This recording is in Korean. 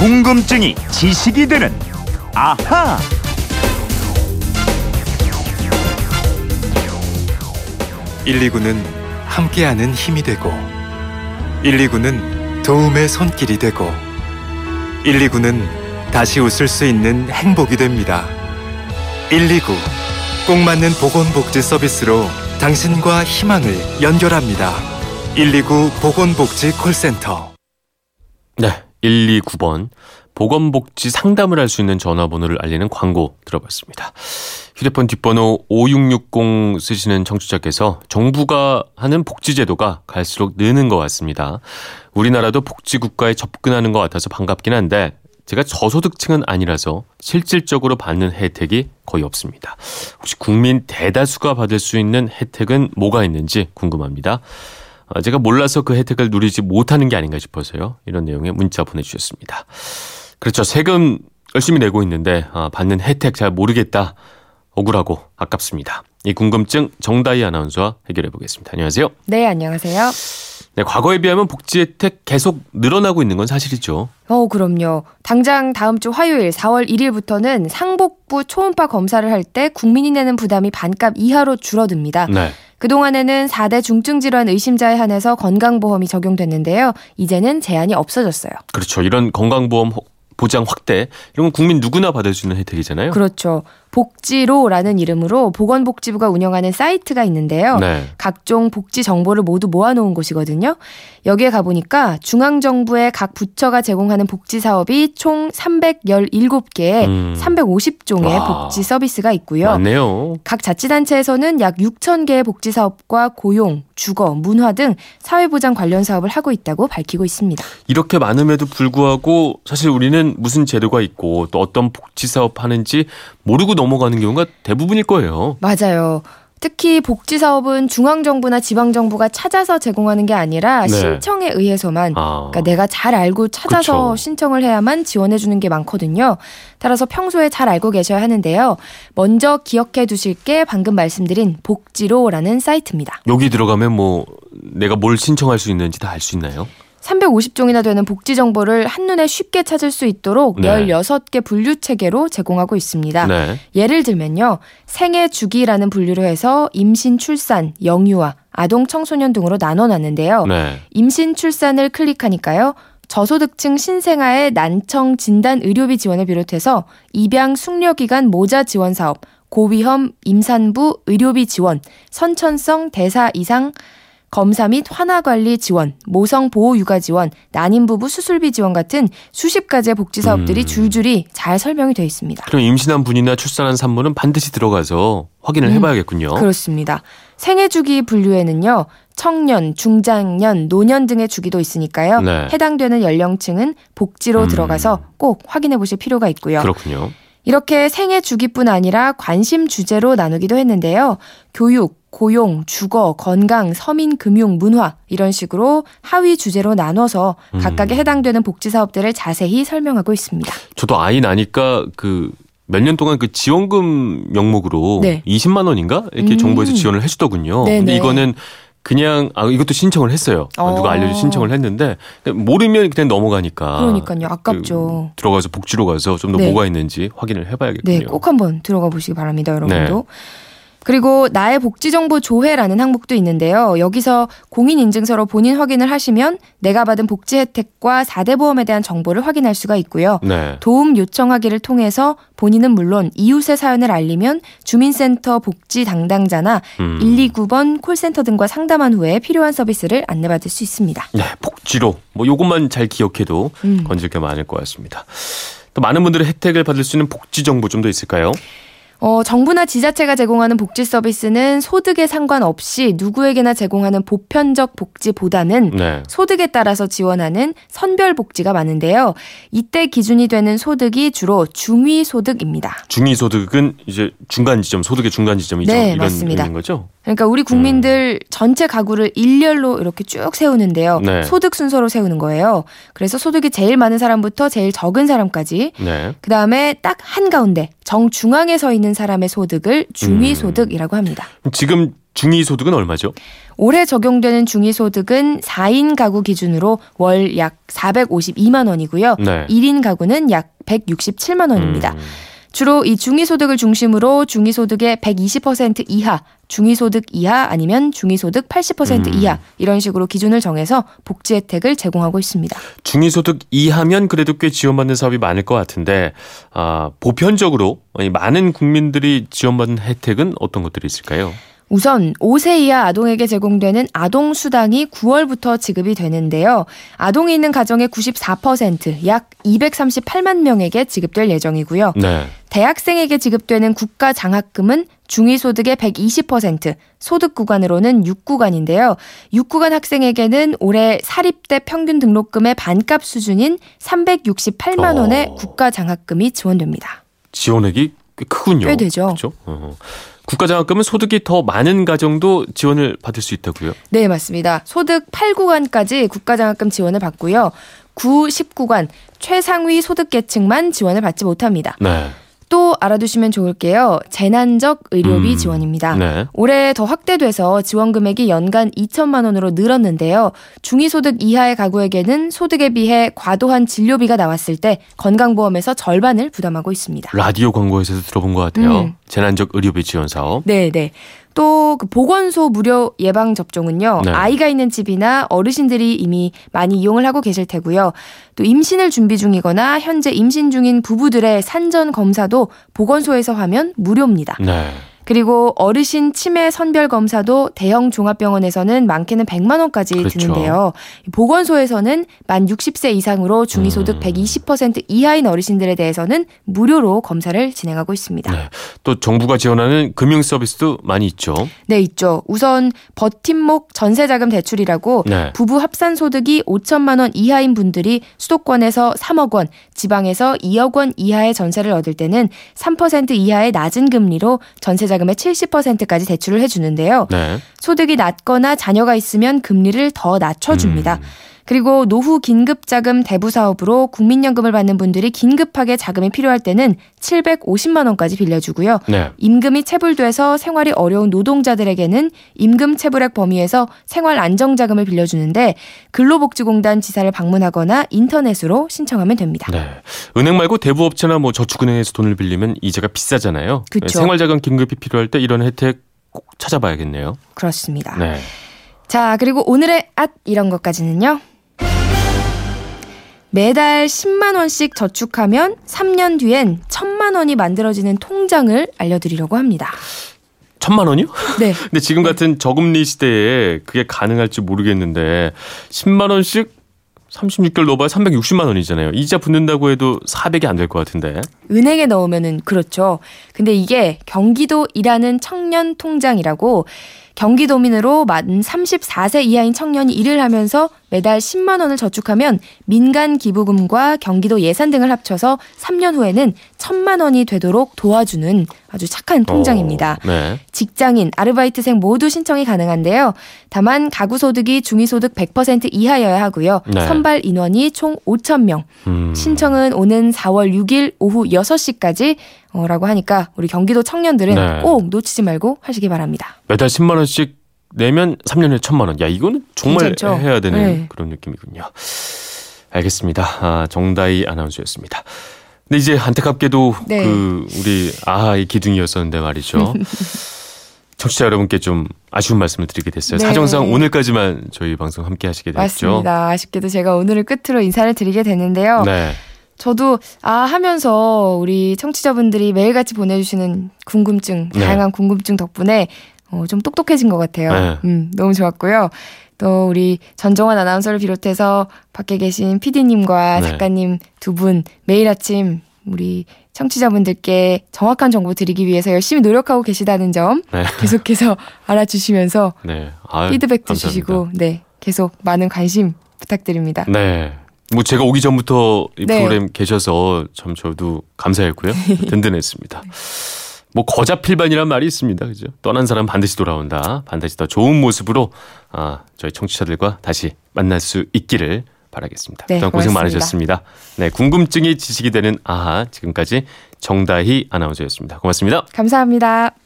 궁금증이 지식이 되는 아하. (119는) 함께하는 힘이 되고 (119는) 도움의 손길이 되고 (119는) 다시 웃을 수 있는 행복이 됩니다. (119) 꼭 맞는 보건복지 서비스로 당신과 희망을 연결합니다. (129) 보건복지 콜센터. 네, 129번 보건복지 상담을 할 수 있는 전화번호를 알리는 광고 들어봤습니다. 휴대폰 뒷번호 5660 쓰시는 청취자께서 정부가 하는 복지제도가 갈수록 느는 것 같습니다. 우리나라도 복지국가에 접근하는 것 같아서 반갑긴 한데 제가 저소득층은 아니라서 실질적으로 받는 혜택이 거의 없습니다. 혹시 국민 대다수가 받을 수 있는 혜택은 뭐가 있는지 궁금합니다. 아, 제가 몰라서 그 혜택을 누리지 못하는 게 아닌가 싶어서요. 이런 내용의 문자 보내주셨습니다. 그렇죠. 세금 열심히 내고 있는데 아, 받는 혜택 잘 모르겠다. 억울하고 아깝습니다. 이 궁금증 정다희 아나운서와 해결해 보겠습니다. 안녕하세요. 네, 안녕하세요. 네, 과거에 비하면 복지 혜택 계속 늘어나고 있는 건 사실이죠. 어, 그럼요. 당장 다음 주 화요일 4월 1일부터는 상복부 초음파 검사를 할 때 국민이 내는 부담이 반값 이하로 줄어듭니다. 네. 그동안에는 4대 중증 질환 의심자에 한해서 건강보험이 적용됐는데요. 이제는 제한이 없어졌어요. 그렇죠. 이런 건강보험 보장 확대 이런 건 국민 누구나 받을 수 있는 혜택이잖아요. 그렇죠. 복지로라는 이름으로 보건복지부가 운영하는 사이트가 있는데요. 네. 각종 복지 정보를 모두 모아놓은 곳이거든요. 여기에 가보니까 중앙정부의 각 부처가 제공하는 복지 사업이 총 317개에 음. 350종의 와. 복지 서비스가 있고요. 맞네요. 각 자치단체에서는 약 6천 개의 복지 사업과 고용, 주거, 문화 등 사회보장 관련 사업을 하고 있다고 밝히고 있습니다. 이렇게 많음에도 불구하고 사실 우리는 무슨 제도가 있고 또 어떤 복지 사업 하는지 모르고 넘어가는 경우가 대부분일 거예요. 맞아요. 특히 복지 사업은 중앙 정부나 지방 정부가 찾아서 제공하는 게 아니라 네. 신청에 의해서만 아. 그러니까 내가 잘 알고 찾아서 그쵸. 신청을 해야만 지원해 주는 게 많거든요. 따라서 평소에 잘 알고 계셔야 하는데요. 먼저 기억해 두실 게 방금 말씀드린 복지로라는 사이트입니다. 여기 들어가면 뭐 내가 뭘 신청할 수 있는지 다 알 수 있나요? 350종이나 되는 복지 정보를 한눈에 쉽게 찾을 수 있도록 네. 16개 분류 체계로 제공하고 있습니다. 네. 예를 들면요. 생애 주기라는 분류로 해서 임신, 출산, 영유아, 아동, 청소년 등으로 나눠 놨는데요. 네. 임신, 출산을 클릭하니까요. 저소득층 신생아의 난청 진단 의료비 지원을 비롯해서 입양 숙려 기간 모자 지원 사업, 고위험 임산부 의료비 지원, 선천성 대사 이상 검사 및 환화 관리 지원, 모성 보호 육아 지원, 난임 부부 수술비 지원 같은 수십 가지의 복지 사업들이 음. 줄줄이 잘 설명이 되어 있습니다. 그럼 임신한 분이나 출산한 산모는 반드시 들어가서 확인을 음, 해봐야겠군요. 그렇습니다. 생애 주기 분류에는요. 청년, 중장년, 노년 등의 주기도 있으니까요. 네. 해당되는 연령층은 복지로 음. 들어가서 꼭 확인해 보실 필요가 있고요. 그렇군요. 이렇게 생애 주기뿐 아니라 관심 주제로 나누기도 했는데요. 교육, 고용, 주거, 건강, 서민, 금융, 문화 이런 식으로 하위 주제로 나눠서 음. 각각에 해당되는 복지 사업들을 자세히 설명하고 있습니다. 저도 아이 나니까 그 몇 년 동안 그 지원금 명목으로 네. 20만 원인가 이렇게 음. 정부에서 지원을 해주더군요. 근데 네네. 이거는 그냥 아 이것도 신청을 했어요. 어. 누가 알려줘 신청을 했는데 모르면 그냥 넘어가니까. 그러니까요. 아깝죠. 그 들어가서 복지로 가서 좀더 네. 뭐가 있는지 확인을 해봐야겠군요. 네, 꼭 한번 들어가 보시기 바랍니다, 여러분도. 네. 그리고 나의 복지정보 조회라는 항목도 있는데요. 여기서 공인인증서로 본인 확인을 하시면 내가 받은 복지 혜택과 4대 보험에 대한 정보를 확인할 수가 있고요. 네. 도움 요청하기를 통해서 본인은 물론 이웃의 사연을 알리면 주민센터 복지 담당자나 음. 129번 콜센터 등과 상담한 후에 필요한 서비스를 안내받을 수 있습니다. 네, 복지로 뭐 요것만 잘 기억해도 음. 건질 게 많을 것 같습니다. 또 많은 분들의 혜택을 받을 수 있는 복지 정보 좀 더 있을까요? 어, 정부나 지자체가 제공하는 복지 서비스는 소득에 상관없이 누구에게나 제공하는 보편적 복지보다는 네. 소득에 따라서 지원하는 선별 복지가 많은데요. 이때 기준이 되는 소득이 주로 중위 소득입니다. 중위 소득은 이제 중간 지점, 소득의 중간 지점이죠. 네, 이런 맞습니다. 거죠? 그러니까 우리 국민들 전체 가구를 일렬로 이렇게 쭉 세우는데요. 음. 네. 소득 순서로 세우는 거예요. 그래서 소득이 제일 많은 사람부터 제일 적은 사람까지 네. 그 다음에 딱 한 가운데 정 중앙에 서 있는 사람의 소득을 중위 음. 소득이라고 합니다. 지금 중위 소득은 얼마죠? 올해 적용되는 중위 소득은 4인 가구 기준으로 월 약 452만 원이고요. 네. 1인 가구는 약 167만 원입니다. 음, 주로 이 중위소득을 중심으로 중위소득의 120% 이하, 중위소득 이하 아니면 중위소득 80% 음. 이하 이런 식으로 기준을 정해서 복지 혜택을 제공하고 있습니다. 중위소득 이하면 그래도 꽤 지원받는 사업이 많을 것 같은데 아, 보편적으로 이 많은 국민들이 지원받는 혜택은 어떤 것들이 있을까요? 우선 5세 이하 아동에게 제공되는 아동 수당이 9월부터 지급이 되는데요. 아동이 있는 가정의 94%약 238만 명에게 지급될 예정이고요. 네. 대학생에게 지급되는 국가 장학금은 중위소득의 120%, 소득 구간으로는 6구간인데요. 6구간 학생에게는 올해 사립대 평균 등록금의 반값 수준인 368만 어. 원의 국가 장학금이 지원됩니다. 지원액이 꽤 크군요. 꽤 되죠. 그렇죠? 어. 국가장학금은 소득이 더 많은 가정도 지원을 받을 수 있다고요? 네, 맞습니다. 소득 8구간까지 국가장학금 지원을 받고요. 9, 10구간 최상위 소득 계층만 지원을 받지 못합니다. 네. 또 알아두시면 좋을게요. 재난적 의료비 음, 지원입니다. 네. 올해 더 확대돼서 지원 금액이 연간 2천만 원으로 늘었는데요. 중위소득 이하의 가구에게는 소득에 비해 과도한 진료비가 나왔을 때 건강보험에서 절반을 부담하고 있습니다. 라디오 광고에서도 들어본 것 같아요. 음. 재난적 의료비 지원 사업. 네, 네. 또 그 보건소 무료 예방 접종은요. 네. 아이가 있는 집이나 어르신들이 이미 많이 이용을 하고 계실 테고요. 또 임신을 준비 중이거나 현재 임신 중인 부부들의 산전 검사도 보건소에서 하면 무료입니다. 네. 그리고 어르신 치매 선별 검사도 대형 종합병원에서는 많게는 100만 원까지 그렇죠. 드는데요. 보건소에서는 만 60세 이상으로 중위소득 음. 120% 이하인 어르신들에 대해서는 무료로 검사를 진행하고 있습니다. 네. 또 정부가 지원하는 금융 서비스도 많이 있죠. 네, 있죠. 우선 버팀목 전세자금 대출이라고 네. 부부 합산 소득이 5천만 원 이하인 분들이 수도권에서 3억 원, 지방에서 2억 원 이하의 전세를 얻을 때는 3% 이하의 낮은 금리로 전세자금 의 70%까지 대출을 해주는데요. 네. 소득이 낮거나 자녀가 있으면 금리를 더 낮춰줍니다. 음. 그리고 노후 긴급자금 대부 사업으로 국민연금을 받는 분들이 긴급하게 자금이 필요할 때는 750만 원까지 빌려주고요. 네. 임금이 체불돼서 생활이 어려운 노동자들에게는 임금 체불액 범위에서 생활 안정자금을 빌려주는데 근로복지공단 지사를 방문하거나 인터넷으로 신청하면 됩니다. 네. 은행 말고 대부업체나 뭐 저축은행에서 돈을 빌리면 이자가 비싸잖아요. 네, 생활자금 긴급히 필요할 때 이런 혜택 꼭 찾아봐야겠네요. 그렇습니다. 네. 자, 그리고 오늘의 앗 이런 것까지는요. 매달 10만 원씩 저축하면 3년 뒤엔 1000만 원이 만들어지는 통장을 알려드리려고 합니다. 천만 원이요? 네. 근데 지금 같은 저금리 시대에 그게 가능할지 모르겠는데 10만 원씩 36개월 넣어봐야 360만 원이잖아요. 이자 붙는다고 해도 400이 안 될 것 같은데. 은행에 넣으면은 그렇죠. 근데 이게 경기도 일하는 청년 통장이라고 경기도민으로 만 34세 이하인 청년이 일을 하면서 매달 10만 원을 저축하면 민간 기부금과 경기도 예산 등을 합쳐서 3년 후에는 1000만 원이 되도록 도와주는 아주 착한 통장입니다. 어, 네. 직장인, 아르바이트생 모두 신청이 가능한데요. 다만 가구 소득이 중위 소득 100% 이하여야 하고요. 네. 선발 인원이 총 5천 명. 음. 신청은 오는 4월 6일 오후 6시까지 어, 라고 하니까 우리 경기도 청년들은 네. 꼭 놓치지 말고 하시기 바랍니다. 매달 10만 원씩 내면 3년에 1천만 원. 야, 이거는 정말 괜찮죠? 해야 되는 네. 그런 느낌이군요. 알겠습니다. 아, 정다희 아나운서였습니다. 근데 이제 안타깝게도 네. 그 우리 아하의 기둥이었었는데 말이죠. 청취자 여러분께 좀 아쉬운 말씀을 드리게 됐어요. 네. 사정상 오늘까지만 저희 방송 함께 하시게 됐죠. 맞습니다. 아쉽게도 제가 오늘을 끝으로 인사를 드리게 되는데요. 네. 저도 아 하면서 우리 청취자분들이 매일같이 보내주시는 궁금증, 네. 다양한 궁금증 덕분에 어, 좀 똑똑해진 것 같아요. 네. 음, 너무 좋았고요. 또 우리 전정환 아나운서를 비롯해서 밖에 계신 PD님과 네. 작가님 두 분 매일 아침 우리 청취자분들께 정확한 정보 드리기 위해서 열심히 노력하고 계시다는 점 네. 계속해서 알아주시면서 네. 아유, 피드백도 감사합니다. 주시고 네 계속 많은 관심 부탁드립니다. 네. 뭐 제가 오기 전부터 이 네. 프로그램 계셔서 참 저도 감사했고요. 든든했습니다. 뭐 거자필반이란 말이 있습니다. 그죠? 떠난 사람 반드시 돌아온다. 반드시 더 좋은 모습으로 아, 저희 청취자들과 다시 만날 수 있기를 바라겠습니다. 네, 그동안 고생 고맙습니다. 많으셨습니다. 네, 궁금증이 지식이 되는 아하 지금까지 정다희 아나운서였습니다. 고맙습니다. 감사합니다.